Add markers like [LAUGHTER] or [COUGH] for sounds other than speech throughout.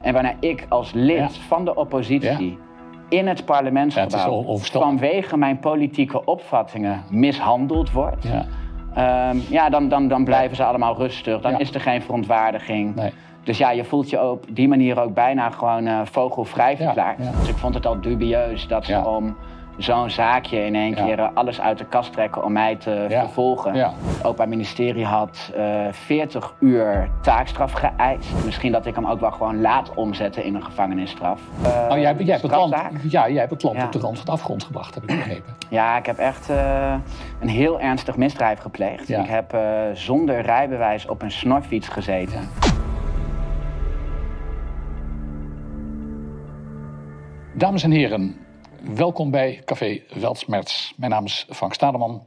En wanneer ik als lid Ja. van de oppositie in het parlementsgebouw het vanwege mijn politieke opvattingen mishandeld word, Ja. Ehm, ja, dan, dan, dan blijven ze allemaal rustig. Dan is er geen verontwaardiging. Nee. Dus ja, je voelt je op die manier ook bijna gewoon eh, vogelvrij verklaard. Dus ik vond het al dubieus dat ze om zo'n zaakje in één keer eh, alles uit de kast trekken om mij te Ja. vervolgen. Ja. Het Openbaar Ministerie had eh 40 uur taakstraf geëist. Misschien dat ik hem ook wel gewoon laat omzetten in een gevangenisstraf. Eh, Nou, jij, hebt- jij, hebt het land, ja, jij hebt het land op de rand van de afgrond gebracht, heb ik begrepen. Ja, ik heb echt een heel ernstig misdrijf gepleegd. Ik heb zonder rijbewijs op een snorfiets gezeten. Dames en heren, welkom bij Café Weltsmerts. Mijn naam is Frank Stademan.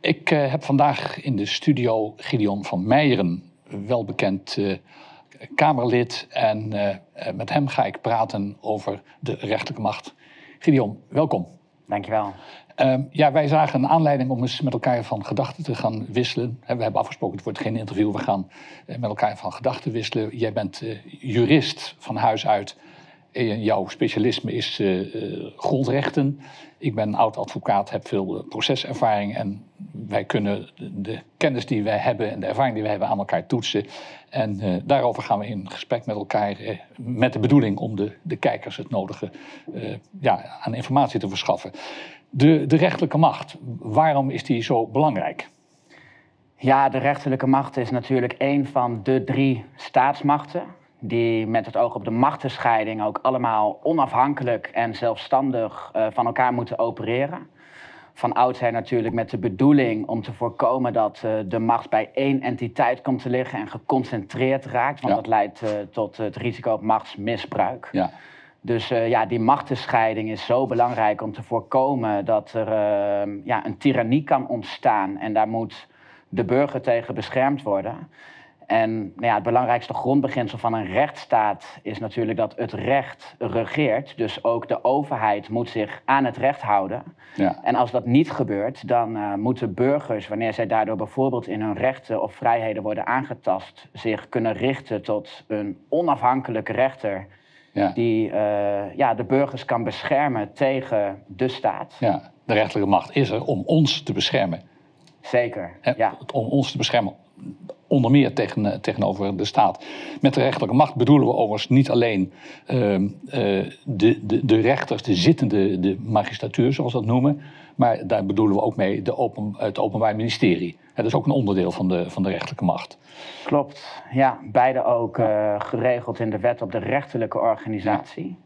Ik eh, heb vandaag in de studio Gideon van Meijeren, welbekend eh, Kamerlid. En eh, met hem ga ik praten over de rechterlijke macht. Gideon, welkom. Dankjewel. Ehm, ja, wij zagen een aanleiding om eens met elkaar van gedachten te gaan wisselen. We hebben afgesproken, het wordt geen interview. We gaan met elkaar van gedachten wisselen. Jij bent jurist van huis uit. En jouw specialisme is eh, eh, grondrechten. Ik ben oud-advocaat, heb veel eh, proceservaring. En wij kunnen de, kennis die wij hebben en de ervaring die wij hebben aan elkaar toetsen. En eh, daarover gaan we in gesprek met elkaar. eh, met de bedoeling om de, de kijkers het nodige eh, ja, aan informatie te verschaffen. De, de rechterlijke macht, waarom is die zo belangrijk? Ja, de rechterlijke macht is natuurlijk een van de drie staatsmachten. Die met het oog op de machtenscheiding ook allemaal onafhankelijk en zelfstandig eh, van elkaar moeten opereren. Van oudsher natuurlijk met de bedoeling om te voorkomen dat eh, de macht bij één entiteit komt te liggen en geconcentreerd raakt. Want Ja. dat leidt eh, tot het risico op machtsmisbruik. Ja, Dus ja, die machtenscheiding is zo belangrijk om te voorkomen dat er ja, een tirannie kan ontstaan. En daar moet de burger tegen beschermd worden. En nou ja, het belangrijkste grondbeginsel van een rechtsstaat is natuurlijk dat het recht regeert. Dus ook de overheid moet zich aan het recht houden. ja, En als dat niet gebeurt, dan eh, moeten burgers, wanneer zij daardoor bijvoorbeeld in hun rechten of vrijheden worden aangetast, zich kunnen richten tot een onafhankelijke rechter ja, die eh, ja, de burgers kan beschermen tegen de staat. ja. De rechterlijke macht is er om ons te beschermen. Zeker, ja. Om ons te beschermen, onder meer tegen, eh, tegenover de staat. Met de rechterlijke macht bedoelen we overigens niet alleen ehm, eh, de, de, de rechters, de zittende de magistratuur, zoals we dat noemen. Maar daar bedoelen we ook mee de open, het Openbaar Ministerie. Dat is ook een onderdeel van de, van de rechterlijke macht. Klopt, ja. Beide ook eh, geregeld in de wet op de rechterlijke organisatie.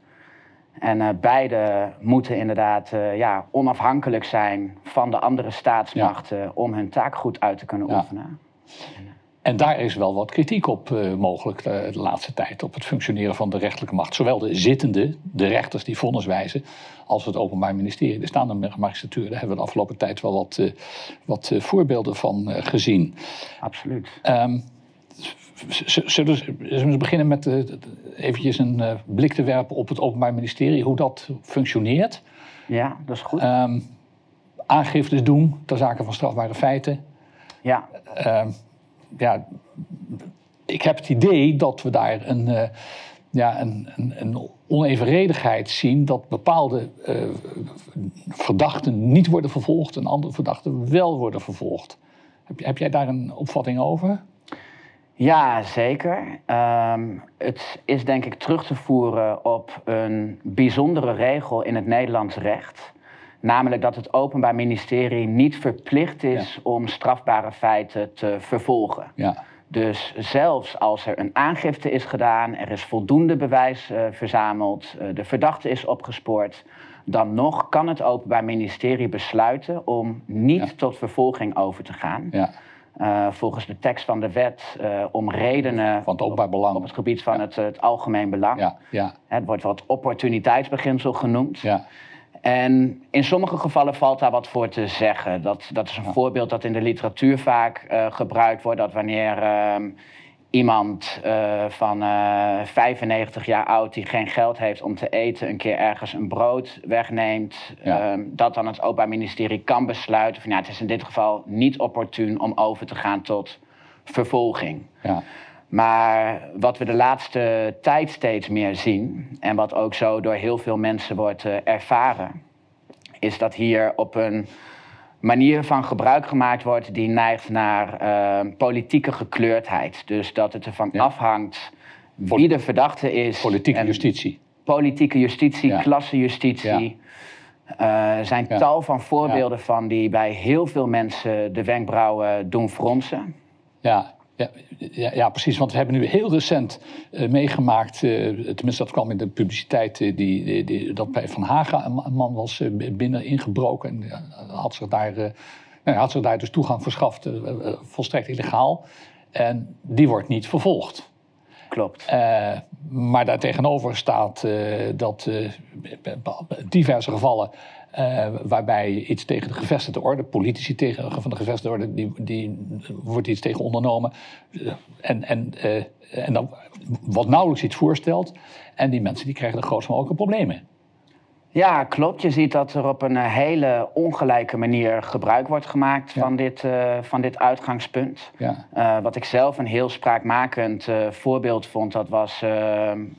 En beide moeten inderdaad ja, onafhankelijk zijn van de andere staatsmachten om hun taak goed uit te kunnen Ja. En daar is wel wat kritiek op eh, mogelijk de, de laatste tijd. Op het functioneren van de rechterlijke macht. Zowel de zittende, de rechters die vonnis wijzen. als het Openbaar Ministerie. De staande magistratuur. Daar hebben we de afgelopen tijd wel wat, eh, wat eh, voorbeelden van eh, gezien. Absoluut. Z- zullen we beginnen met eh, eventjes een eh, blik te werpen op het Openbaar Ministerie. Hoe dat functioneert. Ja, dat is goed. Ehm, aangiftes doen ter zake van strafbare feiten. ja, Ehm, ja, ik heb het idee dat we daar een, eh, ja, een, een, een onevenredigheid zien dat bepaalde eh, verdachten niet worden vervolgd en andere verdachten wel worden vervolgd. Heb, heb jij daar een opvatting over? Ja, zeker. Ehm, het is denk ik terug te voeren op een bijzondere regel in het Nederlands recht. Namelijk dat het Openbaar Ministerie niet verplicht is om strafbare feiten te vervolgen. Ja, Dus zelfs als er een aangifte is gedaan, er is voldoende bewijs eh, verzameld, eh, de verdachte is opgespoord, dan nog kan het Openbaar Ministerie besluiten om niet Ja. tot vervolging over te gaan. ja, Eh, volgens de tekst van de wet om redenen van het openbaar belang. op het gebied van het, het algemeen belang. Ja, ja, Het wordt het opportuniteitsbeginsel genoemd. ja, En in sommige gevallen valt daar wat voor te zeggen. Dat, dat is een voorbeeld dat in de literatuur vaak eh, gebruikt wordt. Dat wanneer ehm, iemand eh, van eh 95 jaar oud die geen geld heeft om te eten, een keer ergens een brood wegneemt, Ja. ehm, dat dan het Openbaar Ministerie kan besluiten van ja, het is in dit geval niet opportun om over te gaan tot vervolging. ja. Maar wat we de laatste tijd steeds meer zien, en wat ook zo door heel veel mensen wordt uh, ervaren, is dat hier op een manier van gebruik gemaakt wordt die neigt naar uh, politieke gekleurdheid. Dus dat het ervan ja. afhangt wie de verdachte is. Politieke justitie. Politieke justitie, ja. klassenjustitie. Er uh, zijn tal van voorbeelden van die bij heel veel mensen de wenkbrauwen doen fronsen. Ja, ja, ja, ja, precies. Want we hebben nu heel recent uh, meegemaakt, uh, tenminste dat kwam in de publiciteit, uh, die, die, dat bij Van Haga een, man was binnen ingebroken en had, zich daar, nou, had zich daar dus toegang verschaft, volstrekt illegaal. En die wordt niet vervolgd. Klopt. maar daartegenover staat dat diverse gevallen uh, waarbij iets tegen de gevestigde orde, politici tegen, van de gevestigde orde, die, die wordt iets tegen ondernomen. Uh, en, en, uh, en dan wat nauwelijks iets voorstelt. En die mensen die krijgen de grootst mogelijke problemen. Ja, klopt. Je ziet dat er op een hele ongelijke manier gebruik wordt gemaakt ja. van, dit, van dit uitgangspunt. Ja. wat ik zelf een heel spraakmakend voorbeeld vond, dat was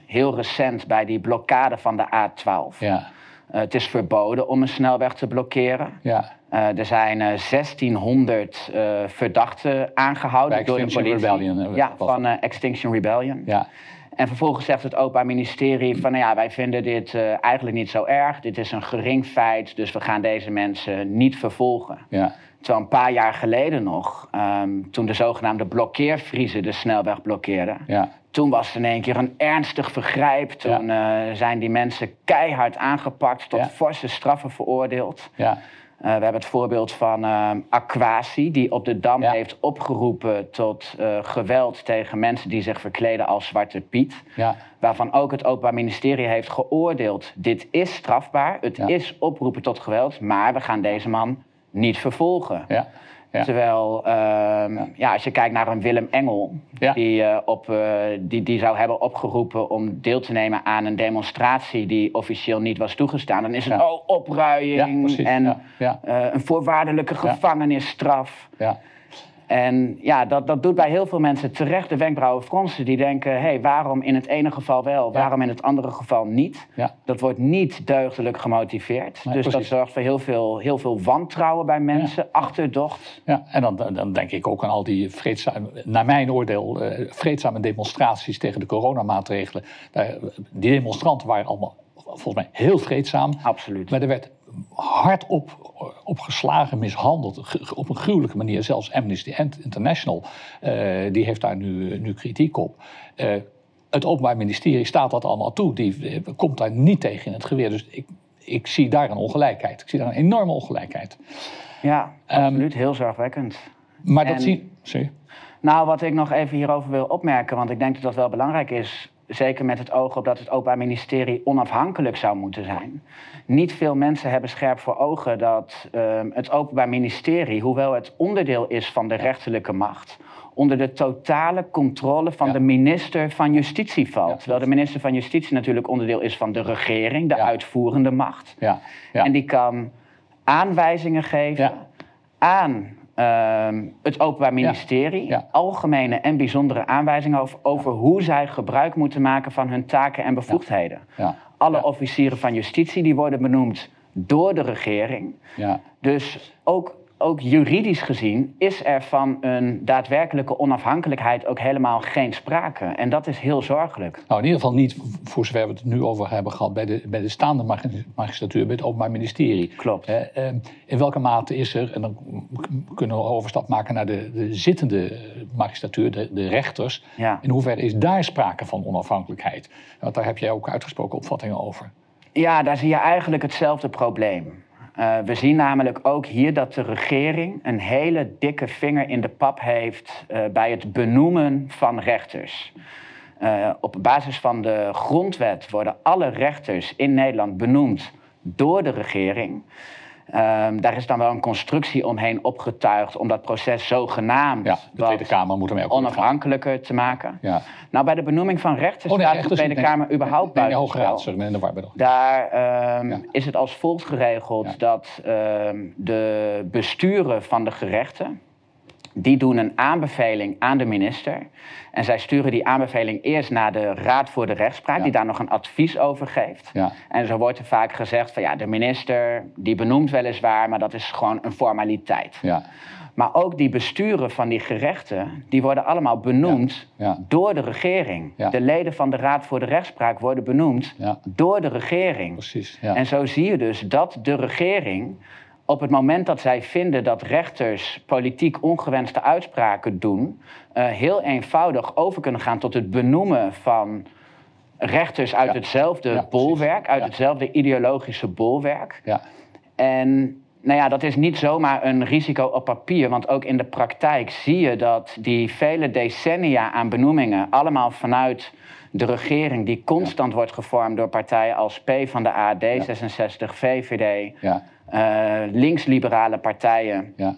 heel recent bij die blokkade van de A12. Ja. Uh, het is verboden om een snelweg te blokkeren. Ja. Uh, er zijn uh, 1600 verdachten aangehouden Bij door de politie. Rebellion, ja, van Extinction Rebellion. Ja. En vervolgens zegt het Openbaar Ministerie van, nou ja, wij vinden dit eigenlijk niet zo erg. Dit is een gering feit, dus we gaan deze mensen niet vervolgen. Ja. Terwijl een paar jaar geleden nog, um, toen de zogenaamde blokkeervriezen de snelweg blokkeerden, ja. Toen was het in één keer een ernstig vergrijp. Toen ja. uh, zijn die mensen keihard aangepakt, tot ja. forse straffen veroordeeld. Ja. Uh, we hebben het voorbeeld van uh, Aquasi, die op de Dam heeft opgeroepen tot geweld tegen mensen die zich verkleden als Zwarte Piet. Ja. Waarvan ook het Openbaar Ministerie heeft geoordeeld: dit is strafbaar, het is oproepen tot geweld, maar we gaan deze man niet vervolgen. Ja. Terwijl, uh, ja. ja. als je kijkt naar een Willem Engel, die, uh, op, uh, die, die zou hebben opgeroepen om deel te nemen aan een demonstratie die officieel niet was toegestaan, dan is het oh, opruiing en eh, een voorwaardelijke gevangenisstraf. En ja, dat, dat doet bij heel veel mensen terecht de wenkbrauwen fronsen. Die denken, hé, hey, waarom in het ene geval wel, waarom in het andere geval niet? Ja. Dat wordt niet deugdelijk gemotiveerd. dus dat zorgt voor heel veel, heel veel wantrouwen bij mensen, achterdocht. Ja, en dan, dan denk ik ook aan al die vreedzame, naar mijn oordeel, uh, vreedzame demonstraties tegen de coronamaatregelen. Die demonstranten waren allemaal volgens mij heel vreedzaam. Absoluut. Maar er werd hard op, opgeslagen, mishandeld, op een gruwelijke manier. Zelfs Amnesty International, uh, die heeft daar nu, nu kritiek op. Uh, het Openbaar Ministerie staat dat allemaal toe. Die komt daar niet tegen in het geweer. Dus ik, ik zie daar een ongelijkheid. Ik zie daar een enorme ongelijkheid. Ja, absoluut. Um, heel zorgwekkend. Maar en, dat zie je. Nou, wat ik nog even hierover wil opmerken, want ik denk dat dat wel belangrijk is zeker met het oog op dat het Openbaar Ministerie onafhankelijk zou moeten zijn. Niet veel mensen hebben scherp voor ogen dat uh, het Openbaar Ministerie, hoewel het onderdeel is van de rechterlijke macht, onder de totale controle van ja. de minister van Justitie valt. Ja, Terwijl de minister van Justitie natuurlijk onderdeel is van de regering, de ja. uitvoerende macht. En die kan aanwijzingen geven aan uh, het Openbaar Ministerie ja, ja. algemene en bijzondere aanwijzingen over, over ja. hoe zij gebruik moeten maken van hun taken en bevoegdheden. Alle officieren van justitie die worden benoemd door de regering. Dus ook ook juridisch gezien is er van een daadwerkelijke onafhankelijkheid ook helemaal geen sprake. En dat is heel zorgelijk. Nou, in ieder geval niet, voor zover we het nu over hebben gehad, bij de, bij de staande magistratuur, bij het Openbaar Ministerie. Klopt. Eh, in welke mate is er, en dan kunnen we overstap maken naar de, de zittende magistratuur, de, de rechters. Ja. In hoeverre is daar sprake van onafhankelijkheid? Want daar heb jij ook uitgesproken opvattingen over. Ja, daar zie je eigenlijk hetzelfde probleem. Uh, we zien namelijk ook hier dat de regering een hele dikke vinger in de pap heeft uh, bij het benoemen van rechters. Uh, op basis van de grondwet worden alle rechters in Nederland benoemd door de regering. Um, daar is dan wel een constructie omheen opgetuigd om dat proces zogenaamd ja, de Tweede Kamer moet onafhankelijker te maken. Ja. Nou, bij de benoeming van rechters oh, nee, de Tweede nee, Kamer überhaupt Hoge Raad, sorry, de war Daar um, ja. is het als volgt geregeld dat um, de besturen van de gerechten die doen een aanbeveling aan de minister. En zij sturen die aanbeveling eerst naar de Raad voor de Rechtspraak, Ja. die daar nog een advies over geeft. Ja. En zo wordt er vaak gezegd van ja, de minister die benoemt weliswaar, maar dat is gewoon een formaliteit. Ja. Maar ook die besturen van die gerechten, die worden allemaal benoemd Ja, ja. door de regering. Ja. De leden van de Raad voor de Rechtspraak worden benoemd door de regering. Precies. En zo zie je dus dat de regering op het moment dat zij vinden dat rechters politiek ongewenste uitspraken doen, eh, heel eenvoudig over kunnen gaan tot het benoemen van rechters uit Ja. hetzelfde Ja, bolwerk, uit Ja. hetzelfde ideologische bolwerk. ja. En nou ja, dat is niet zomaar een risico op papier, want ook in de praktijk zie je dat die vele decennia aan benoemingen allemaal vanuit de regering, die constant wordt gevormd door partijen als P van de A, D66, VVD, Ja. eh, linksliberale partijen, Ja.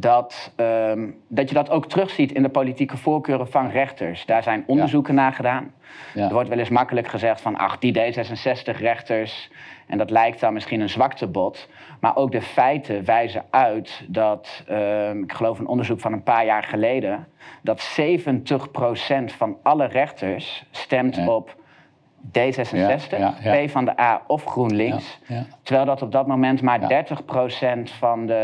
Dat, ehm, dat je dat ook terugziet in de politieke voorkeuren van rechters. Daar zijn onderzoeken naar gedaan. Ja. Er wordt wel eens makkelijk gezegd van, ach, die D66-rechters. En dat lijkt dan misschien een zwaktebod. Maar ook de feiten wijzen uit dat, ehm, ik geloof een onderzoek van een paar jaar geleden, dat 70% van alle rechters stemt Ja. op D66, Ja, ja, ja. P van de A of GroenLinks. Terwijl dat op dat moment maar Ja. 30% van de,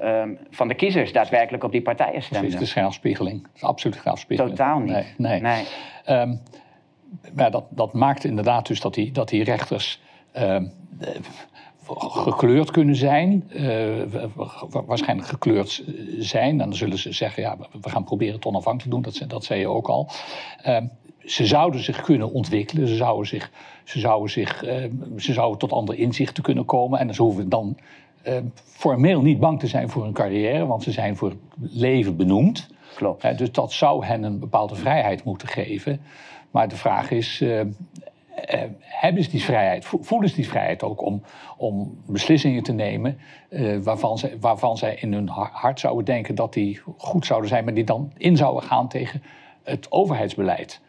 ehm, van de kiezers daadwerkelijk op die partijen Precies, stemden. de schaafspiegeling. Het is absoluut schaafspiegeling. Totaal niet. Nee, nee. Ehm, maar dat, dat maakt inderdaad dus dat die, dat die rechters ehm, eh, gekleurd kunnen zijn. eh, wa- wa- waarschijnlijk gekleurd zijn. Dan zullen ze zeggen, ja, we- gaan proberen het onafhankelijk te doen. Dat, ze- dat zei je ook al. Ehm, ze zouden zich kunnen ontwikkelen. Ze zouden, zich, ze, zouden zich, ehm, ze zouden tot andere inzichten kunnen komen. En ze hoeven dan ehm, formeel niet bang te zijn voor hun carrière. Want ze zijn voor het leven benoemd. Klopt. Dus dat zou hen een bepaalde vrijheid moeten geven. Maar de vraag is, eh, hebben ze die vrijheid? Vo- Voelen ze die vrijheid ook om, om beslissingen te nemen eh, waarvan, ze, waarvan zij in hun ha- hart zouden denken dat die goed zouden zijn, maar die dan in zouden gaan tegen het overheidsbeleid?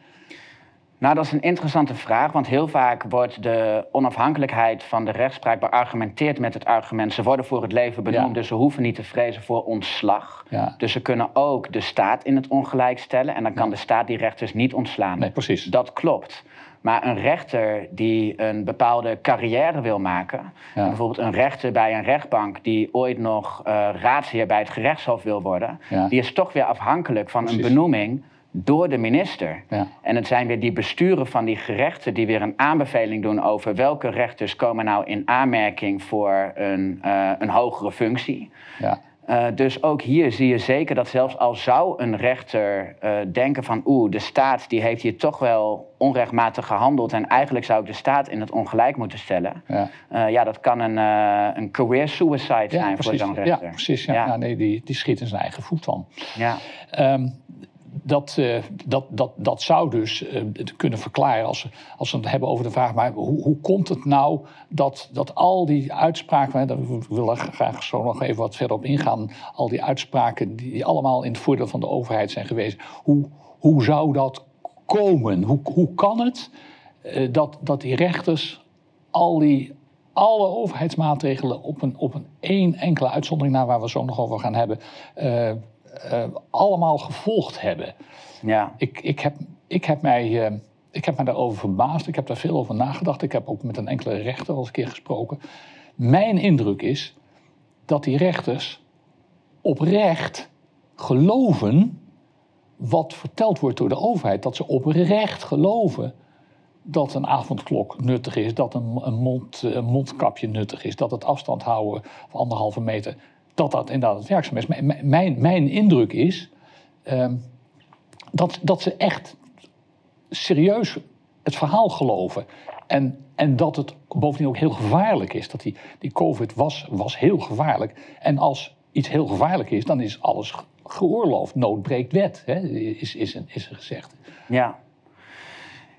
Nou, dat is een interessante vraag, want heel vaak wordt de onafhankelijkheid van de rechtspraak beargumenteerd met het argument: ze worden voor het leven benoemd, Ja. dus ze hoeven niet te vrezen voor ontslag. Ja. Dus ze kunnen ook de staat in het ongelijk stellen en dan kan de staat die rechters niet ontslaan. Nee, precies. Dat klopt. Maar een rechter die een bepaalde carrière wil maken, Ja. bijvoorbeeld een rechter bij een rechtbank die ooit nog eh, raadsheer bij het gerechtshof wil worden, Ja. die is toch weer afhankelijk van Precies. een benoeming door de minister. Ja. En het zijn weer die besturen van die gerechten die weer een aanbeveling doen over welke rechters komen nou in aanmerking voor een, eh, een hogere functie. Ja. Eh, dus ook hier zie je zeker dat zelfs al zou een rechter eh, denken van oeh, de staat die heeft hier toch wel onrechtmatig gehandeld en eigenlijk zou ik de staat in het ongelijk moeten stellen. Ja. Eh, ja, dat kan een, een career suicide Ja, zijn voor precies. zo'n Ja, rechter. precies. Ja. Ja. Ja, nee, die, die schiet in zijn eigen voet van. Ja. Ehm, dat, eh, dat, dat, dat zou dus eh, kunnen verklaren als, we- als we het hebben over de vraag... maar hoe, hoe komt het nou dat, dat al die uitspraken... Hè, daar wil ik graag zo nog even wat verder op ingaan... al die uitspraken die, allemaal in het voordeel van de overheid zijn geweest... hoe, hoe zou dat komen? Hoe, hoe kan het eh, dat, dat die rechters al die... Alle overheidsmaatregelen op een, op een één enkele uitzondering na waar we zo nog over gaan hebben, eh, allemaal gevolgd hebben. Ja. Ik, ik, heb, ik, heb mij, eh, ik heb mij daarover verbaasd. Ik heb daar veel over nagedacht. Ik heb ook met een enkele rechter al eens een keer gesproken. Mijn indruk is dat die rechters oprecht geloven wat verteld wordt door de overheid. Dat ze oprecht geloven dat een avondklok nuttig is, dat een, een, mond, een mondkapje nuttig is, dat het afstand houden van anderhalve meter, dat dat inderdaad werkzaam is. Mijn, mijn, indruk is ehm, dat, dat ze echt serieus het verhaal geloven. En, en dat het bovendien ook heel gevaarlijk is. Dat die, die COVID was, was heel gevaarlijk. En als iets heel gevaarlijk is, dan is alles ge- geoorloofd. Nood breekt wet, hè, is, is, is een gezegde. Ja.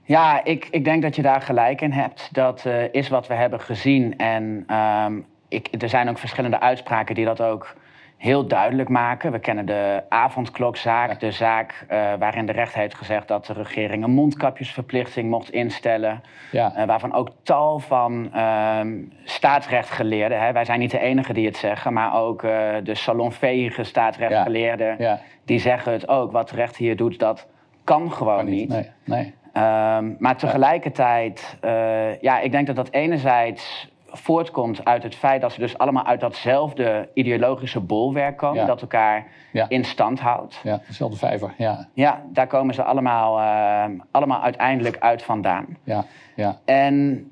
Ja, ik, ik denk dat je daar gelijk in hebt. Dat eh, is wat we hebben gezien. En ehm, ik, er zijn ook verschillende uitspraken die dat ook heel duidelijk maken. We kennen de avondklokzaak, de zaak uh, waarin de rechter heeft gezegd dat de regering een mondkapjesverplichting mocht instellen. Ja. Uh, waarvan ook tal van uh, staatsrechtgeleerden, hè, wij zijn niet de enige die het zeggen, maar ook uh, de salonveege staatsrechtgeleerden, ja. die zeggen het ook. Wat de rechter hier doet, dat kan gewoon kan niet. Nee, nee. Um, maar tegelijkertijd, ja, ik denk dat dat enerzijds voortkomt uit het feit dat ze dus allemaal uit datzelfde ideologische bolwerk komen, dat elkaar in stand houdt. Ja, dezelfde vijver, ja. Ja, daar komen ze allemaal, uh, allemaal uiteindelijk uit vandaan. Ja, ja. En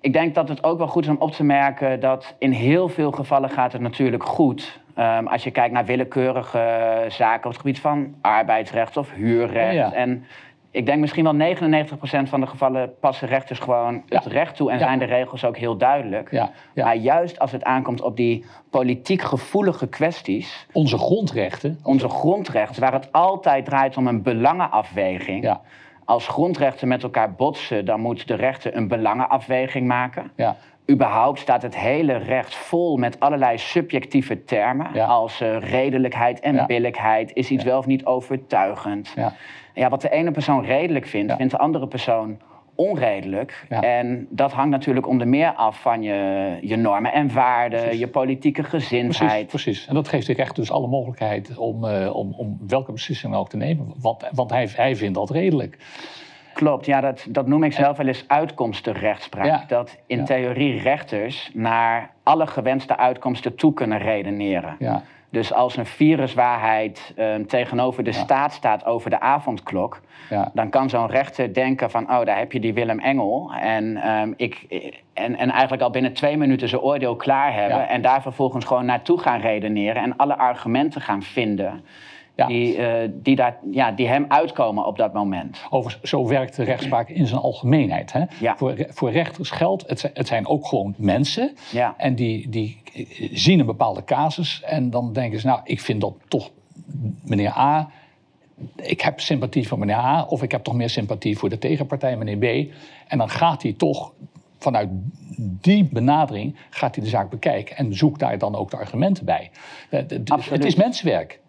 ik denk dat het ook wel goed is om op te merken dat in heel veel gevallen gaat het natuurlijk goed. Um, als je kijkt naar willekeurige zaken op het gebied van arbeidsrecht of huurrecht. Oh, en ik denk misschien wel 99% van de gevallen passen rechters gewoon het recht toe en zijn de regels ook heel duidelijk. Ja. Maar juist als het aankomt op die politiek gevoelige kwesties. Onze grondrechten. Onze grondrechten, waar het altijd draait om een belangenafweging. Als grondrechten met elkaar botsen, dan moet de rechter een belangenafweging maken. Ja. Überhaupt staat het hele recht vol met allerlei subjectieve termen. Als uh, redelijkheid en billijkheid. Is iets wel of niet overtuigend? Ja wat de ene persoon redelijk vindt, vindt de andere persoon onredelijk. En dat hangt natuurlijk onder meer af van je, je normen en waarden, je politieke gezindheid. Precies, precies, En dat geeft de rechter dus alle mogelijkheid om, uh, om, om welke beslissing ook te nemen. Want, want hij, hij vindt dat redelijk. Klopt, ja, dat, dat noem ik zelf wel eens uitkomstenrechtspraak. Ja. Dat in theorie rechters naar alle gewenste uitkomsten toe kunnen redeneren. Ja. Dus als een viruswaarheid um, tegenover de staat staat over de avondklok, ja. dan kan zo'n rechter denken van, oh, daar heb je die Willem Engel. En, um, ik, en, en eigenlijk al binnen twee minuten zijn oordeel klaar hebben. En daar vervolgens gewoon naartoe gaan redeneren en alle argumenten gaan vinden. Die, uh, die, daar, ja, die hem uitkomen op dat moment. Overigens, zo werkt de rechtspraak in zijn algemeenheid. Hè? Ja. Voor, voor rechters geldt, het zijn, het zijn ook gewoon mensen. Ja. En die, die zien een bepaalde casus. En dan denken ze, nou, ik vind dat toch meneer A. Ik heb sympathie voor meneer A. Of ik heb toch meer sympathie voor de tegenpartij, meneer B. En dan gaat hij toch vanuit die benadering gaat hij de zaak bekijken en zoekt daar dan ook de argumenten bij. Het is mensenwerk.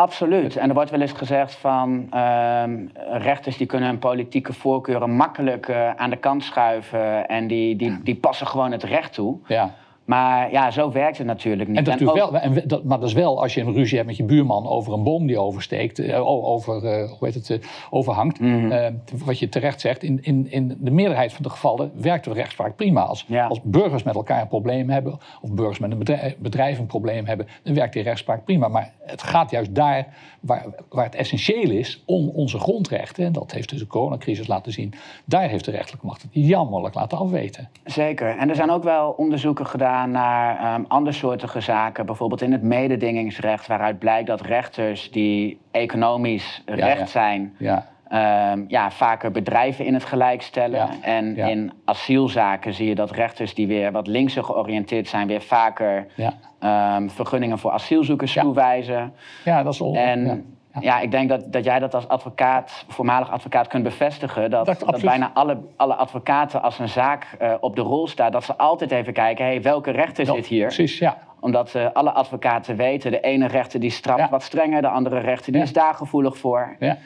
Absoluut. En er wordt wel eens gezegd van uh, rechters die kunnen hun politieke voorkeuren makkelijk uh, aan de kant schuiven en die, die, die passen gewoon het recht toe. Ja. Maar ja, zo werkt het natuurlijk niet. En dat en ook... wel, en dat, maar dat is wel als je een ruzie hebt met je buurman over een boom die oversteekt, uh, over, uh, hoe heet het, uh, overhangt. Mm -hmm. wat je terecht zegt, in, in, in de meerderheid van de gevallen werkt de rechtspraak prima. Als, ja. als burgers met elkaar een probleem hebben, of burgers met een bedrijf, bedrijf, een probleem hebben, dan werkt die rechtspraak prima. Maar het gaat juist daar waar, waar het essentieel is om onze grondrechten, en dat heeft dus de coronacrisis laten zien, daar heeft de rechterlijke macht het jammerlijk laten afweten. Zeker. En er zijn ook wel onderzoeken gedaan naar um, andersoortige zaken, bijvoorbeeld in het mededingingsrecht, waaruit blijkt dat rechters die economisch ja, recht ja. zijn, ja. Um, ja, vaker bedrijven in het gelijk stellen. En in asielzaken zie je dat rechters die weer wat linkser georiënteerd zijn, weer vaker um, vergunningen voor asielzoekers toewijzen. Ja, dat is al. Ja. ja. ik denk dat, dat jij dat als advocaat, voormalig advocaat, kunt bevestigen. Dat, dat, dat bijna alle, alle advocaten als een zaak uh, op de rol staat, dat ze altijd even kijken, hey, welke rechter zit hier? Precies, ja. Omdat uh, alle advocaten weten, de ene rechter die straft ja. wat strenger, de andere rechter die is daar gevoelig voor. Ja.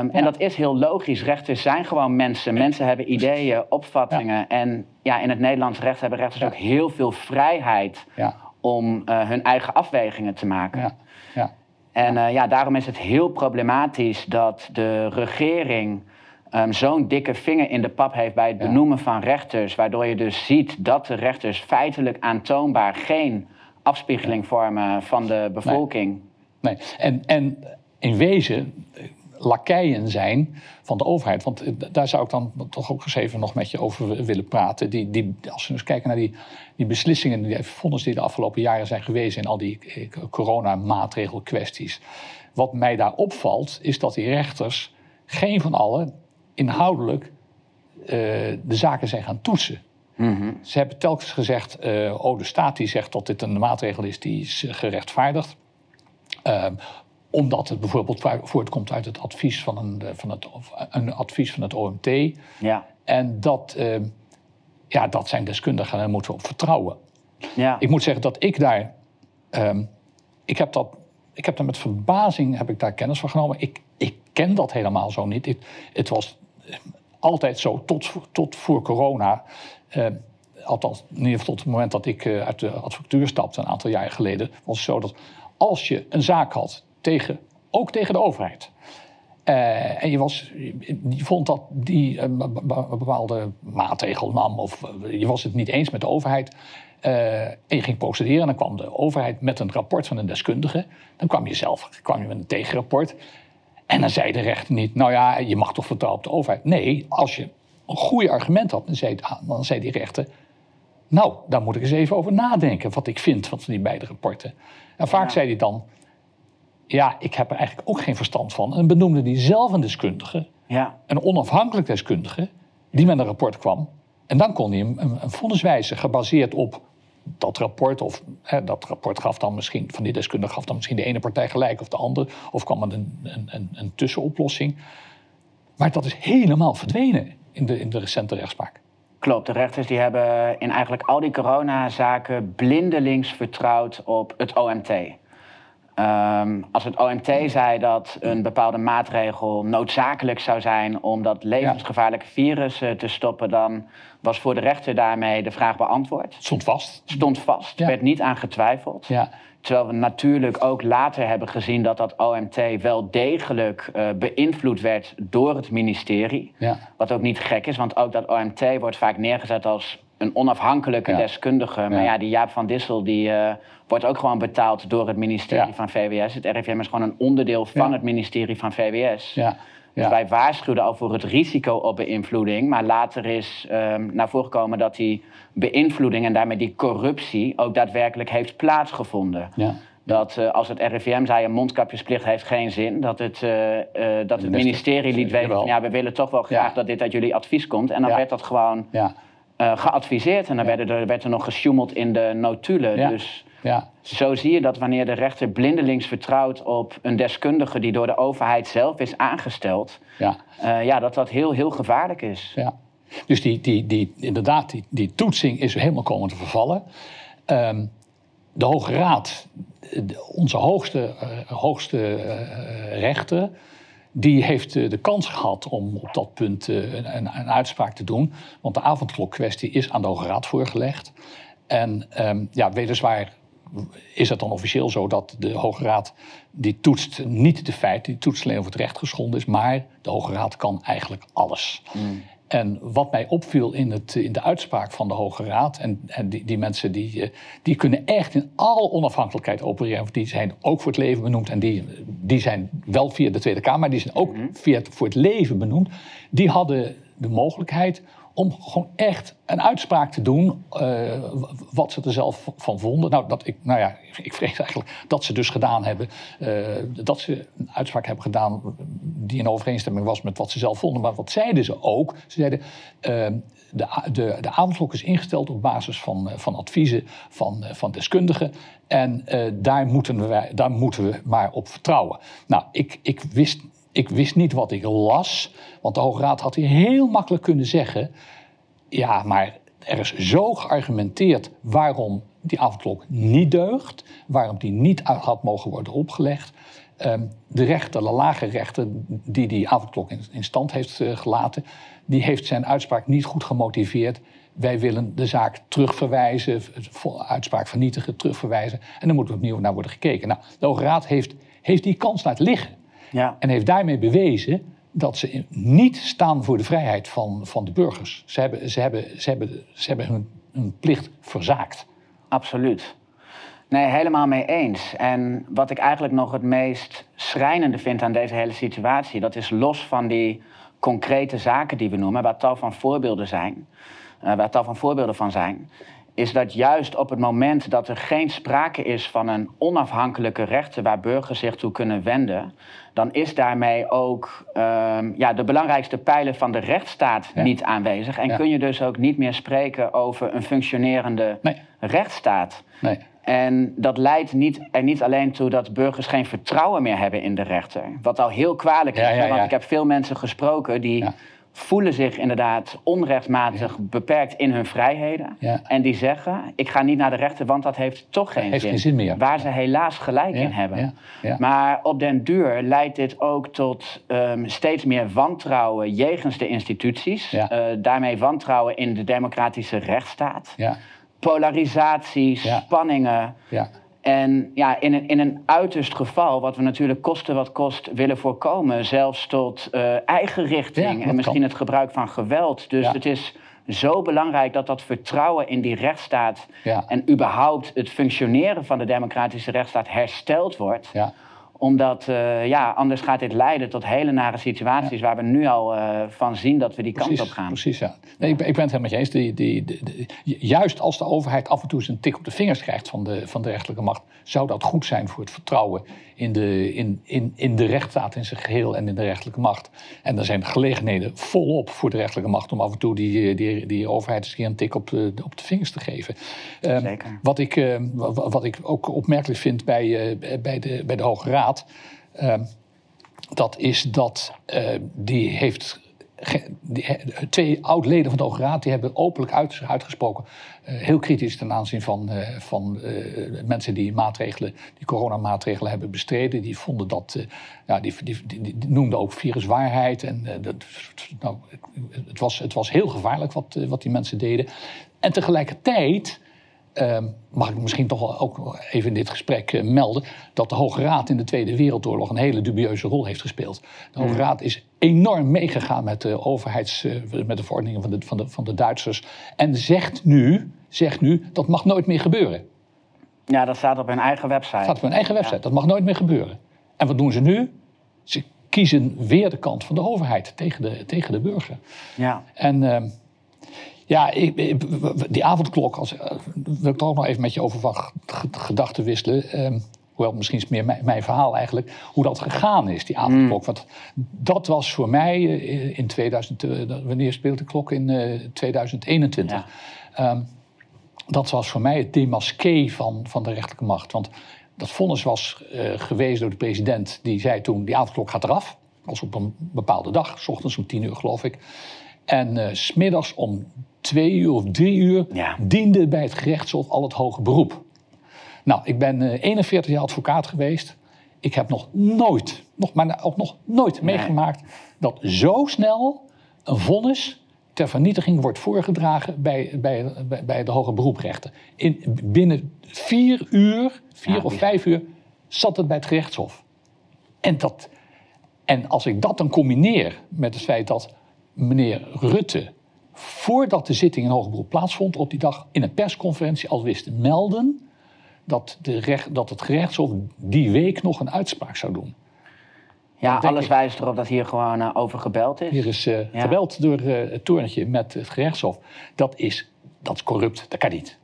Um, en dat is heel logisch. Rechters zijn gewoon mensen. Mensen hebben ideeën, opvattingen. En ja, in het Nederlands recht hebben rechters ook heel veel vrijheid om uh, hun eigen afwegingen te maken. En uh, ja, daarom is het heel problematisch dat de regering um, zo'n dikke vinger in de pap heeft bij het benoemen van rechters. Waardoor je dus ziet dat de rechters feitelijk aantoonbaar geen afspiegeling vormen van de bevolking. Nee, nee. En, en in wezen lakeien zijn van de overheid. Want daar zou ik dan toch ook eens even nog met je over willen praten. Die, die, als we eens kijken naar die, die beslissingen, die vonnis die de afgelopen jaren zijn geweest in al die coronamaatregelkwesties. Wat mij daar opvalt, is dat die rechters geen van allen inhoudelijk uh, de zaken zijn gaan toetsen. Mm -hmm. Ze hebben telkens gezegd, uh, oh de staat die zegt dat dit een maatregel is die is gerechtvaardigd. Uh, omdat het bijvoorbeeld voortkomt uit het advies van een, van het, een advies van het OMT. Ja. En dat, uh, ja, dat zijn deskundigen, daar moeten we op vertrouwen. Ja. Ik moet zeggen dat ik daar um, ik heb dat ik heb daar met verbazing heb ik daar kennis van genomen. Ik, ik ken dat helemaal zo niet. Het, het was altijd zo, tot, tot voor corona. Eh, althans, in ieder geval tot het moment dat ik uh, uit de advocatuur stapte, een aantal jaar geleden, was het zo dat als je een zaak had tegen, ook tegen de overheid. Uh, en je, was, je vond dat die een bepaalde maatregel nam, of je was het niet eens met de overheid. Uh, en je ging procederen en dan kwam de overheid met een rapport van een deskundige. Dan kwam je zelf kwam je met een tegenrapport. En dan zei de rechter niet, nou ja, je mag toch vertrouwen op de overheid. Nee, als je een goede argument had, dan zei, dan zei die rechter... nou, daar moet ik eens even over nadenken wat ik vind van die beide rapporten. En vaak zei hij dan, ja, ik heb er eigenlijk ook geen verstand van. En benoemde die zelf een deskundige, ja. een onafhankelijk deskundige... die met een rapport kwam. En dan kon hij een, een, een vonnis wijzen, gebaseerd op dat rapport, of hè, dat rapport gaf dan misschien, van die deskundige gaf dan misschien de ene partij gelijk of de andere, of kwam er een, een, een tussenoplossing. Maar dat is helemaal verdwenen in de, in de recente rechtspraak. Klopt, de rechters die hebben in eigenlijk al die coronazaken blindelings vertrouwd op het OMT. Um, als het OMT zei dat een bepaalde maatregel noodzakelijk zou zijn om dat levensgevaarlijke virus uh, te stoppen, dan was voor de rechter daarmee de vraag beantwoord. Stond vast. Stond vast, ja. werd niet aan getwijfeld. Ja. Terwijl we natuurlijk ook later hebben gezien dat dat OMT wel degelijk uh, beïnvloed werd door het ministerie. Ja. Wat ook niet gek is, want ook dat OMT wordt vaak neergezet als een onafhankelijke deskundige. Maar ja, die Jaap van Dissel die, uh, wordt ook gewoon betaald door het ministerie van VWS. Het RIVM is gewoon een onderdeel van het ministerie van VWS. Ja. Dus wij waarschuwden al voor het risico op beïnvloeding. Maar later is um, naar voren gekomen dat die beïnvloeding en daarmee die corruptie ook daadwerkelijk heeft plaatsgevonden. Ja. Dat uh, als het RIVM zei een mondkapjesplicht heeft geen zin, dat het, uh, uh, dat het ministerie liet weten: ja, we willen toch wel graag dat dit uit jullie advies komt. En dan werd dat gewoon geadviseerd en dan werd er, werd er nog gesjoemeld in de notulen. Dus ja. Zo zie je dat wanneer de rechter blindelings vertrouwt op een deskundige die door de overheid zelf is aangesteld, ja, uh, ja dat dat heel, heel gevaarlijk is. Ja. Dus die, die, die, inderdaad, die, die toetsing is helemaal komen te vervallen. Um, de Hoge Raad, onze hoogste, uh, hoogste uh, rechter, die heeft de kans gehad om op dat punt een, een, uitspraak te doen. Want de avondklokkwestie is aan de Hoge Raad voorgelegd. En um, ja, weliswaar is het dan officieel zo dat de Hoge Raad die toetst niet de feiten, die toetst alleen of het recht geschonden is, maar de Hoge Raad kan eigenlijk alles. Mm. En wat mij opviel in, het, in de uitspraak van de Hoge Raad, en, en die, die, mensen die, eh, die kunnen echt in alle onafhankelijkheid opereren, die zijn ook voor het leven benoemd en die, die zijn wel via de Tweede Kamer, maar die zijn ook mm-hmm. via het, voor het leven benoemd, die hadden de mogelijkheid om gewoon echt een uitspraak te doen uh, wat ze er zelf van vonden. Nou, dat ik, nou ja, ik vrees eigenlijk dat ze dus gedaan hebben, uh, dat ze een uitspraak hebben gedaan die in overeenstemming was met wat ze zelf vonden. Maar wat zeiden ze ook? Ze zeiden, uh, de, de, de avondklok is ingesteld op basis van, van adviezen van, van deskundigen. En daar, moeten we, daar moeten we maar op vertrouwen. Nou, ik, ik wist ik wist niet wat ik las, want de Hoge Raad had hier heel makkelijk kunnen zeggen: ja, maar er is zo geargumenteerd waarom die avondklok niet deugt, waarom die niet had mogen worden opgelegd. Um, de rechter, de lage rechter die die avondklok in, in stand heeft uh, gelaten, die heeft zijn uitspraak niet goed gemotiveerd. Wij willen de zaak terugverwijzen, uitspraak vernietigen, terugverwijzen. En dan moet er opnieuw naar worden gekeken. Nou, de Hoge Raad heeft, heeft die kans laten liggen. Ja. En heeft daarmee bewezen dat ze niet staan voor de vrijheid van, van de burgers. Ze hebben, ze hebben, ze hebben, ze hebben hun, hun plicht verzaakt. Absoluut. Nee, helemaal mee eens. En wat ik eigenlijk nog het meest schrijnende vind aan deze hele situatie, dat is los van die concrete zaken die we noemen, waar tal van voorbeelden zijn, uh, waar tal van voorbeelden van zijn, is dat juist op het moment dat er geen sprake is van een onafhankelijke rechter waar burgers zich toe kunnen wenden, dan is daarmee ook um, ja, de belangrijkste pijler van de rechtsstaat niet aanwezig. En kun je dus ook niet meer spreken over een functionerende nee. rechtsstaat. Nee. En dat leidt niet, er niet alleen toe dat burgers geen vertrouwen meer hebben in de rechter. Wat al heel kwalijk is, want ik heb veel mensen gesproken die voelen zich inderdaad onrechtmatig beperkt in hun vrijheden. En die zeggen, ik ga niet naar de rechter, want dat heeft toch geen, heeft geen zin meer. Waar ze helaas gelijk in hebben. Maar op den duur leidt dit ook tot ehm, steeds meer wantrouwen jegens de instituties. Eh, daarmee wantrouwen in de democratische rechtsstaat. Ja, Polarisatie, spanningen. ja, En ja, in een, in een uiterst geval, wat we natuurlijk koste wat kost willen voorkomen, zelfs tot eh, eigen richting en misschien kan. het gebruik van geweld. Dus het is zo belangrijk dat dat vertrouwen in die rechtsstaat en überhaupt het functioneren van de democratische rechtsstaat hersteld wordt ja. Omdat, eh, ja, anders gaat dit leiden tot hele nare situaties waar we nu al eh, van zien dat we die kant op gaan. Precies, ja. Nee, ik, ben, ik ben het helemaal met je eens. Die, die, juist als de overheid af en toe eens een tik op de vingers krijgt van de, van de rechterlijke macht, zou dat goed zijn voor het vertrouwen in de, in, in, in de rechtsstaat in zijn geheel en in de rechterlijke macht. En er zijn gelegenheden volop voor de rechterlijke macht om af en toe die, die, die overheid eens een tik op de, op de vingers te geven. Eh, Zeker. wat, ik, eh, wa- wat ik ook opmerkelijk vind bij, eh, bij, de, bij de Hoge Raad. Eh, dat is dat eh, die heeft. twee oud-leden van de Hoge Raad die hebben openlijk uit, uitgesproken. eh, heel kritisch ten aanzien van, eh, van mensen die maatregelen, die coronamaatregelen hebben bestreden. Die vonden dat. ja, die, die, noemden ook viruswaarheid. En dat, nou, het, was, het was heel gevaarlijk wat, wat die mensen deden. En tegelijkertijd. Ehm, mag ik misschien toch ook even in dit gesprek eh, melden dat de Hoge Raad in de Tweede Wereldoorlog een hele dubieuze rol heeft gespeeld. De Hoge Raad is enorm meegegaan met de overheids, eh, met de verordeningen van de, van, de, van de Duitsers en zegt nu, zegt nu dat mag nooit meer gebeuren. Ja, dat staat op hun eigen website. Dat staat op hun eigen website, dat mag nooit meer gebeuren. En wat doen ze nu? Ze kiezen weer de kant van de overheid tegen de, tegen de burger. Ja. En ehm, ja, ik, ik- die avondklok, als, eh, wil ik toch nog even met je over van gedachten wisselen. Ehm, hoewel, misschien is het meer mijn, mijn verhaal eigenlijk, hoe dat gegaan is, die avondklok. Want dat was voor mij eh, in 2000, eh, wanneer speelt de klok? In eh, 2021. Ja. Ehm, dat was voor mij het demasqué van, van de rechterlijke macht. Want dat vonnis was gewezen door de president. Die zei toen, die avondklok gaat eraf. Dat was op een bepaalde dag, s ochtends om tien uur geloof ik. En s smiddags om twee uur of drie uur Ja. diende bij het gerechtshof al het hoge beroep. Nou, ik ben eh, 41 jaar advocaat geweest. Ik heb nog nooit, nog, maar ook nog nooit Nee. meegemaakt dat zo snel een vonnis ter vernietiging wordt voorgedragen bij, bij, bij, de hoge beroeprechter. In, binnen vier uur, vier Ja, of vijf uur, zat het bij het gerechtshof. En, dat, en als ik dat dan combineer met het feit dat meneer Rutte, voordat de zitting in hoger beroep plaatsvond, op die dag in een persconferentie al wist te melden dat, de recht, dat het gerechtshof die week nog een uitspraak zou doen. Ja, alles ik. wijst erop dat hier gewoon eh, over gebeld is. Hier is eh, Ja. gebeld door eh, het torentje met het gerechtshof. Dat is, dat is corrupt, dat kan niet.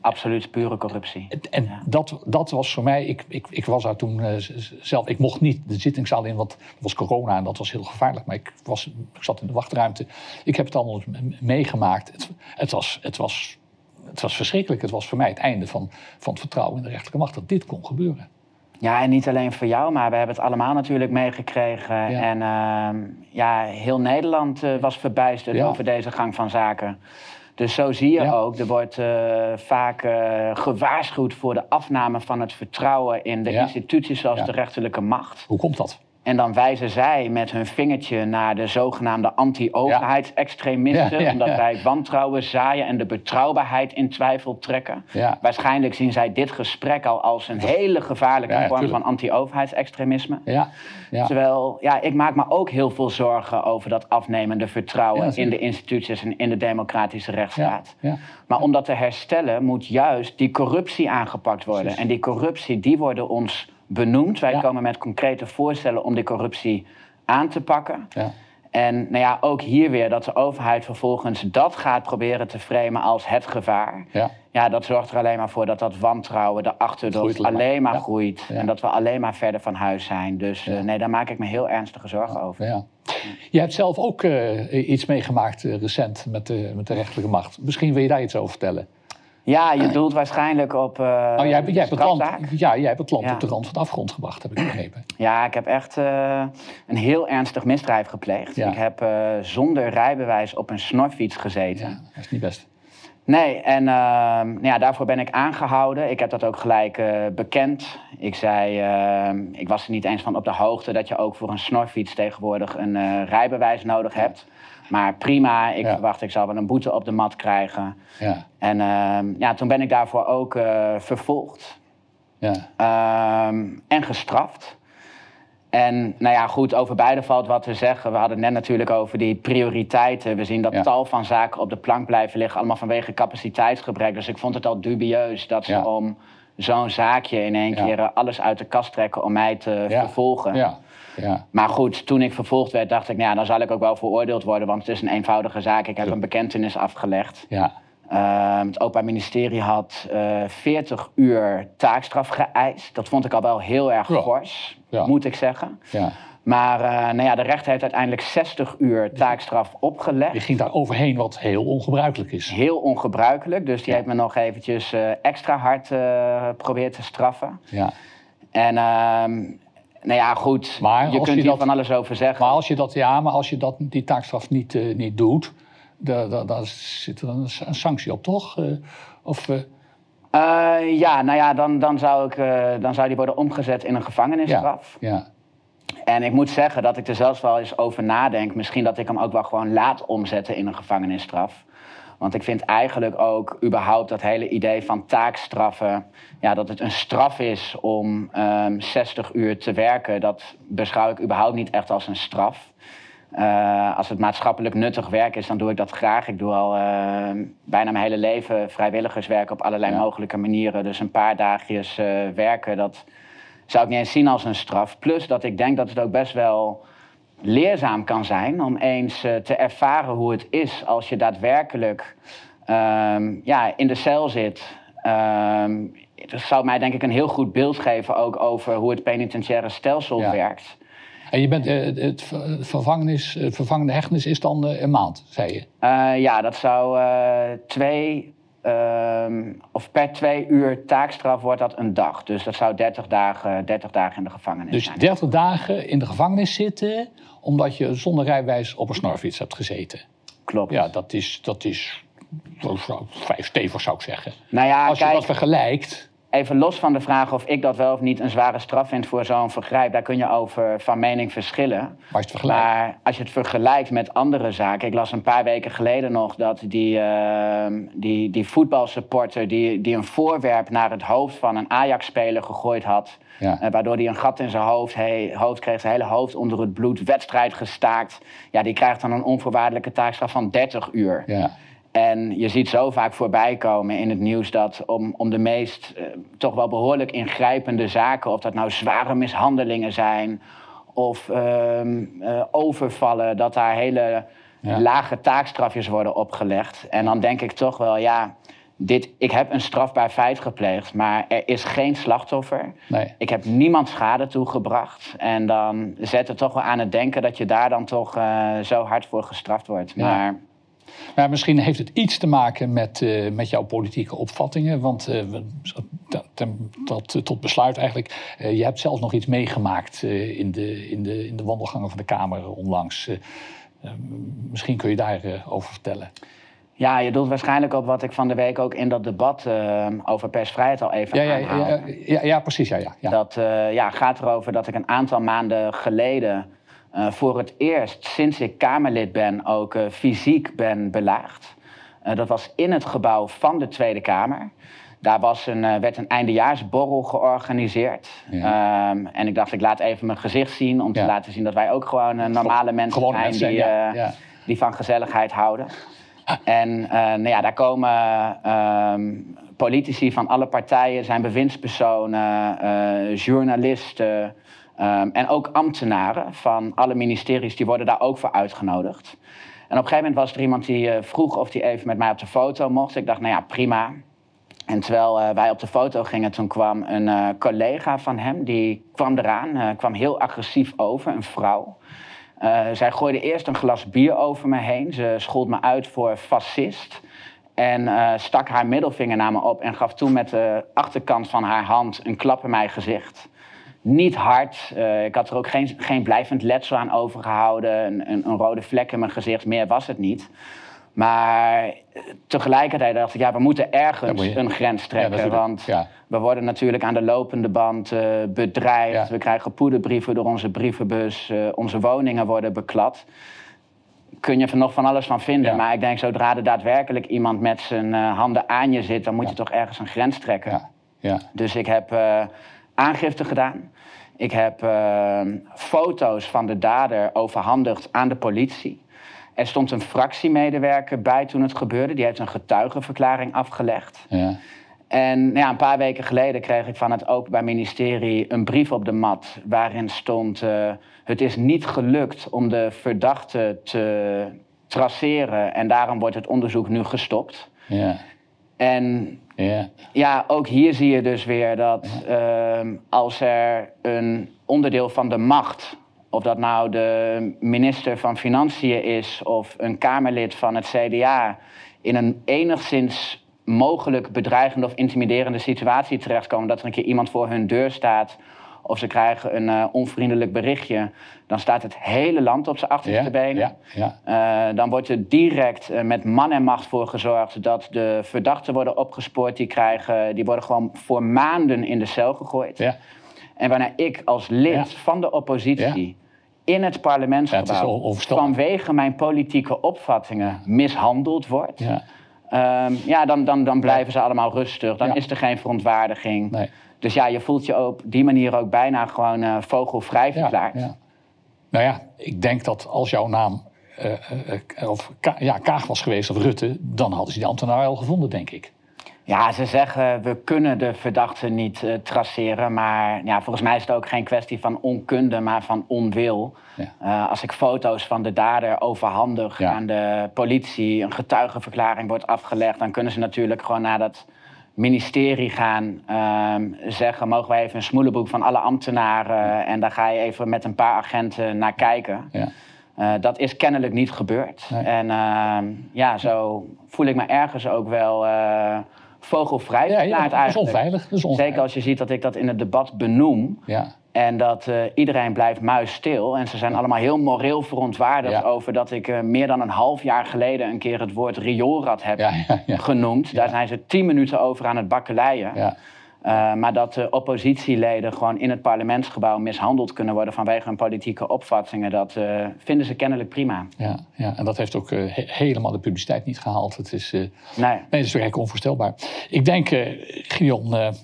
Absoluut pure corruptie. En Ja. dat, dat was voor mij, ik, ik, ik was daar toen eh, zelf, ik mocht niet de zittingszaal in, want het was corona en dat was heel gevaarlijk. Maar ik, was, ik zat in de wachtruimte. Ik heb het allemaal meegemaakt. Het, het, was, het, was, het was verschrikkelijk. Het was voor mij het einde van, van het vertrouwen in de rechterlijke macht dat dit kon gebeuren. Ja, en niet alleen voor jou, maar we hebben het allemaal natuurlijk meegekregen. Ja. En ehm, ja, heel Nederland eh, was verbijsterd Ja. over deze gang van zaken. Dus zo zie je Ja. ook, er wordt eh, vaak eh, gewaarschuwd voor de afname van het vertrouwen in de Ja. instituties zoals Ja. de rechterlijke macht. Hoe komt dat? En dan wijzen zij met hun vingertje naar de zogenaamde anti-overheidsextremisten, Ja, ja, omdat wij wantrouwen zaaien en de betrouwbaarheid in twijfel trekken. Waarschijnlijk zien zij dit gesprek al als een hele gevaarlijke vorm van anti-overheidsextremisme. Ja, ja. Terwijl, ja, ik maak me ook heel veel zorgen over dat afnemende vertrouwen in de instituties en in de democratische rechtsstaat. Maar om dat te herstellen moet juist die corruptie aangepakt worden. Precies. En die corruptie, die worden ons benoemd. Wij Ja. komen met concrete voorstellen om die corruptie aan te pakken. ja. En nou ja, ook hier weer dat de overheid vervolgens dat gaat proberen te framen als het gevaar. Ja. Ja, dat zorgt er alleen maar voor dat dat wantrouwen, de achterdocht alleen maar. groeit. En dat we alleen maar verder van huis zijn. Dus eh, nee, daar maak ik me heel ernstige zorgen over. Ja. Je hebt zelf ook eh, iets meegemaakt eh, recent met de, met de rechterlijke macht. Misschien wil je daar iets over vertellen. Ja, je doelt waarschijnlijk op. Uh, oh, jij, jij hebt het land, ja, jij hebt het land Ja. op de rand van de afgrond gebracht, heb ik begrepen. Ja, ik heb echt eh, een heel ernstig misdrijf gepleegd. Ja. Ik heb eh, zonder rijbewijs op een snorfiets gezeten. Ja, dat is niet best. Nee, en ehm, ja, daarvoor ben ik aangehouden. Ik heb dat ook gelijk eh, bekend. Ik zei, ehm, ik was er niet eens van op de hoogte dat je ook voor een snorfiets tegenwoordig een eh, rijbewijs nodig hebt. Maar prima, ik Ja. verwacht ik zal wel een boete op de mat krijgen. Ja, En ehm, ja, toen ben ik daarvoor ook eh, vervolgd. ja, Ehm, en gestraft. En nou ja, goed, over beide valt wat te zeggen. We hadden het net natuurlijk over die prioriteiten. We zien dat Ja. tal van zaken op de plank blijven liggen, allemaal vanwege capaciteitsgebrek. Dus ik vond het al dubieus dat ze om zo'n zaakje in één Ja. keer eh, alles uit de kast trekken om mij te Ja. vervolgen. ja, ja. Maar goed, toen ik vervolgd werd, dacht ik, nou ja, dan zal ik ook wel veroordeeld worden, want het is een eenvoudige zaak. Ik heb een bekentenis afgelegd. ja. Ehm, het Openbaar Ministerie had eh 40 uur taakstraf geëist. Dat vond ik al wel heel erg fors, moet ik zeggen. ja. Maar eh, nou ja, de rechter heeft uiteindelijk 60 uur taakstraf opgelegd. Je ging daar overheen wat heel ongebruikelijk is. Heel ongebruikelijk, dus die Ja. heeft me nog eventjes eh, extra hard eh geprobeerd te straffen. Ja. En ehm, nou ja, goed, Maar je kunt je hier dat- van alles over zeggen. Maar als je dat, ja, maar als je dat, die taakstraf niet, niet doet, da- da- daar zit er een, een sanctie op, toch? Of, ja, nou ja, dan, dan, zou ik, dan zou die worden omgezet in een gevangenisstraf. ja, En ik moet zeggen dat ik er zelfs wel eens over nadenk. Misschien dat ik hem ook wel gewoon laat omzetten in een gevangenisstraf. Want ik vind eigenlijk ook überhaupt dat hele idee van taakstraffen... Ja, dat het een straf is om ehm 60 uur te werken... dat beschouw ik überhaupt niet echt als een straf. Eh, als het maatschappelijk nuttig werk is, dan doe ik dat graag. Ik doe al eh, bijna mijn hele leven vrijwilligerswerk op allerlei Ja. mogelijke manieren. Dus een paar dagjes eh, werken, dat zou ik niet eens zien als een straf. Plus dat ik denk dat het ook best wel leerzaam kan zijn om eens eh, te ervaren hoe het is als je daadwerkelijk ehm, ja, in de cel zit. Ehm dat zou mij denk ik een heel goed beeld geven ook over hoe het penitentiaire stelsel Ja. werkt. En je bent, eh, het ver- vervangenis, vervangende hechtenis is dan eh, een maand, zei je. Ja, dat zou twee, ehm, of per twee uur taakstraf wordt dat een dag. Dus dat zou 30 dagen, 30 dagen in de gevangenis Dus zijn. 30 dagen in de gevangenis zitten, omdat je zonder rijbewijs op een snorfiets hebt gezeten. Klopt. Ja, dat is, dat is vrij stevig, zou ik zeggen. Nou ja, Als je kijk, dat vergelijkt, even los van de vraag of ik dat wel of niet een zware straf vind voor zo'n vergrijp, daar kun je over van mening verschillen. maar als je het vergelijkt... Maar als je het vergelijkt met andere zaken. Ik las een paar weken geleden nog dat die, ehm, die, die voetbalsupporter. Die, die een voorwerp naar het hoofd van een Ajax-speler gegooid had. Ja. eh, waardoor hij een gat in zijn hoofd, he- hoofd kreeg, zijn hele hoofd onder het bloed. Wedstrijd gestaakt. Ja, die krijgt dan een onvoorwaardelijke taakstraf van 30 uur. ja. En je ziet zo vaak voorbij komen in het nieuws dat om, om de meest eh, toch wel behoorlijk ingrijpende zaken, of dat nou zware mishandelingen zijn of ehm, eh, overvallen, dat daar hele Ja. lage taakstrafjes worden opgelegd. En dan denk ik toch wel, ja, dit, ik heb een strafbaar feit gepleegd, maar er is geen slachtoffer. Nee. Ik heb niemand schade toegebracht. En dan zet het toch wel aan het denken dat je daar dan toch eh, zo hard voor gestraft wordt. Ja. Maar Maar misschien heeft het iets te maken met, eh, met jouw politieke opvattingen. Want eh, dat, eh, tot besluit eigenlijk. je hebt zelf nog iets meegemaakt in, de, in, de, in de wandelgangen van de Kamer onlangs. Misschien kun je daarover over vertellen. Ja, je doelt waarschijnlijk op wat ik van de week ook in dat debat over persvrijheid al even Ja, ja, ja, ja, ja, precies. Ja, ja, ja. Dat ja, gaat erover dat ik een aantal maanden geleden eh, voor het eerst sinds ik Kamerlid ben ook eh, fysiek ben belaagd. Eh, dat was in het gebouw van de Tweede Kamer. Daar was een, werd een eindejaarsborrel georganiseerd. Ehm, en ik dacht, ik laat even mijn gezicht zien om te Ja. laten zien dat wij ook gewoon normale mensen Gewoon zijn mensen, die, ja, die van gezelligheid houden. [LAUGHS] En nou ja, daar komen ehm, politici van alle partijen, zijn bewindspersonen, journalisten ehm, en ook ambtenaren van alle ministeries, die worden daar ook voor uitgenodigd. En op een gegeven moment was er iemand die eh, vroeg of hij even met mij op de foto mocht. Ik dacht, nou ja, prima. En terwijl eh, wij op de foto gingen, toen kwam een eh, collega van hem, die kwam eraan, kwam heel agressief over, een vrouw. Zij gooide eerst een glas bier over me heen. Ze schold me uit voor fascist. En stak haar middelvinger naar me op en gaf toen met de achterkant van haar hand een klap in mijn gezicht. Niet hard. Uh, ik had er ook geen, geen blijvend letsel aan overgehouden. Een, een, een, rode vlek in mijn gezicht. Meer was het niet. Maar tegelijkertijd dacht ik, ja, we moeten ergens een grens trekken. Ja, want ja. we worden natuurlijk aan de lopende band uh, bedreigd. We krijgen poederbrieven door onze brievenbus. onze woningen worden beklad kun je er nog van alles van vinden. Maar ik denk, zodra er daadwerkelijk iemand met zijn uh, handen aan je zit, dan moet je toch ergens een grens trekken. Ja. Ja. Dus ik heb uh, aangifte gedaan. Ik heb uh, foto's van de dader overhandigd aan de politie. Er stond een fractiemedewerker bij toen het gebeurde. Die heeft een getuigenverklaring afgelegd. Ja. En nou ja, een paar weken geleden kreeg ik van het Openbaar Ministerie een brief op de mat. waarin stond: uh, Het is niet gelukt om de verdachte te traceren. en daarom wordt het onderzoek nu gestopt. Ja. En ja. ja, ook hier zie je dus weer dat uh, als er een onderdeel van de macht. Of dat nou de minister van Financiën is of een Kamerlid van het CDA. in een enigszins mogelijk bedreigende of intimiderende situatie terechtkomen. Dat er een keer iemand voor hun deur staat. Of ze krijgen een uh, onvriendelijk berichtje. Dan staat het hele land op zijn achterste ja, benen. Ja, ja. Uh, dan wordt er direct uh, met man en macht voor gezorgd dat de verdachten worden opgespoord. Die, krijgen, die worden gewoon voor maanden in de cel gegooid. En wanneer ik als lid van de oppositie in het parlementsgebouw vanwege mijn politieke opvattingen mishandeld word. Um, ja, dan, dan, dan blijven ze allemaal rustig. Dan is er geen verontwaardiging. Nee. Dus ja, je voelt je op die manier ook bijna gewoon uh, vogelvrij verklaard. Ja, nou ja, ik denk dat als jouw naam uh, uh, of ja, Kaag was geweest of Rutte, dan hadden ze die ambtenaar al gevonden, denk ik. Ja, ze zeggen we kunnen de verdachte niet uh, traceren. Maar ja, volgens mij is het ook geen kwestie van onkunde, maar van onwil. Ja. Uh, als ik foto's van de dader overhandig aan de politie, een getuigenverklaring wordt afgelegd, dan kunnen ze natuurlijk gewoon naar dat ministerie gaan uh, zeggen: mogen wij even een smoelenboek van alle ambtenaren en daar ga je even met een paar agenten naar kijken. Ja. Uh, dat is kennelijk niet gebeurd. Nee. En ehm, ja, zo voel ik me ergens ook wel vogelvrij ja, ja, dat is onveilig. Dat is onveilig. Zeker als je ziet dat ik dat in het debat benoem. Ja. En dat uh, iedereen blijft muisstil. En ze zijn allemaal heel moreel verontwaardigd over dat ik uh, meer dan een half jaar geleden een keer het woord rioolrad heb genoemd. Daar zijn ze tien minuten over aan het bakkeleien. Uh, maar dat de oppositieleden gewoon in het parlementsgebouw mishandeld kunnen worden vanwege hun politieke opvattingen, dat vinden ze kennelijk prima. Ja, ja en dat heeft ook he helemaal de publiciteit niet gehaald. Het is, nee. nee, het is werkelijk onvoorstelbaar. Ik denk, Gideon,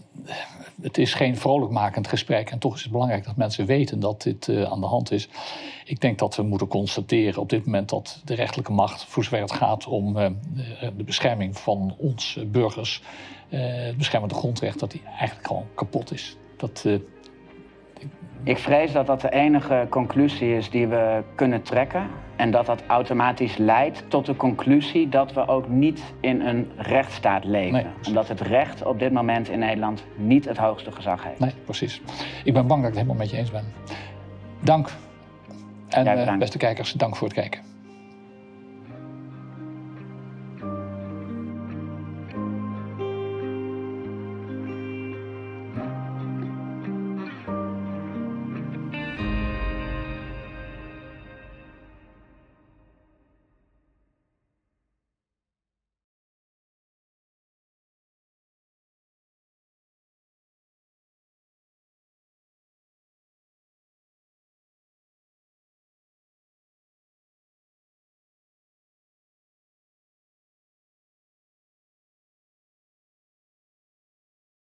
het is geen vrolijkmakend gesprek en toch is het belangrijk dat mensen weten dat dit aan de hand is. Ik denk dat we moeten constateren op dit moment dat de rechterlijke macht, voor zover het gaat om de bescherming van ons burgers, het beschermende grondrecht, dat die eigenlijk gewoon kapot is. Dat, ik vrees dat dat de enige conclusie is die we kunnen trekken. En dat dat automatisch leidt tot de conclusie dat we ook niet in een rechtsstaat leven. Nee, Omdat het recht op dit moment in Nederland niet het hoogste gezag heeft. Nee, precies. Ik ben bang dat ik het helemaal met je eens ben. Dank. En uh, beste kijkers, dank voor het kijken.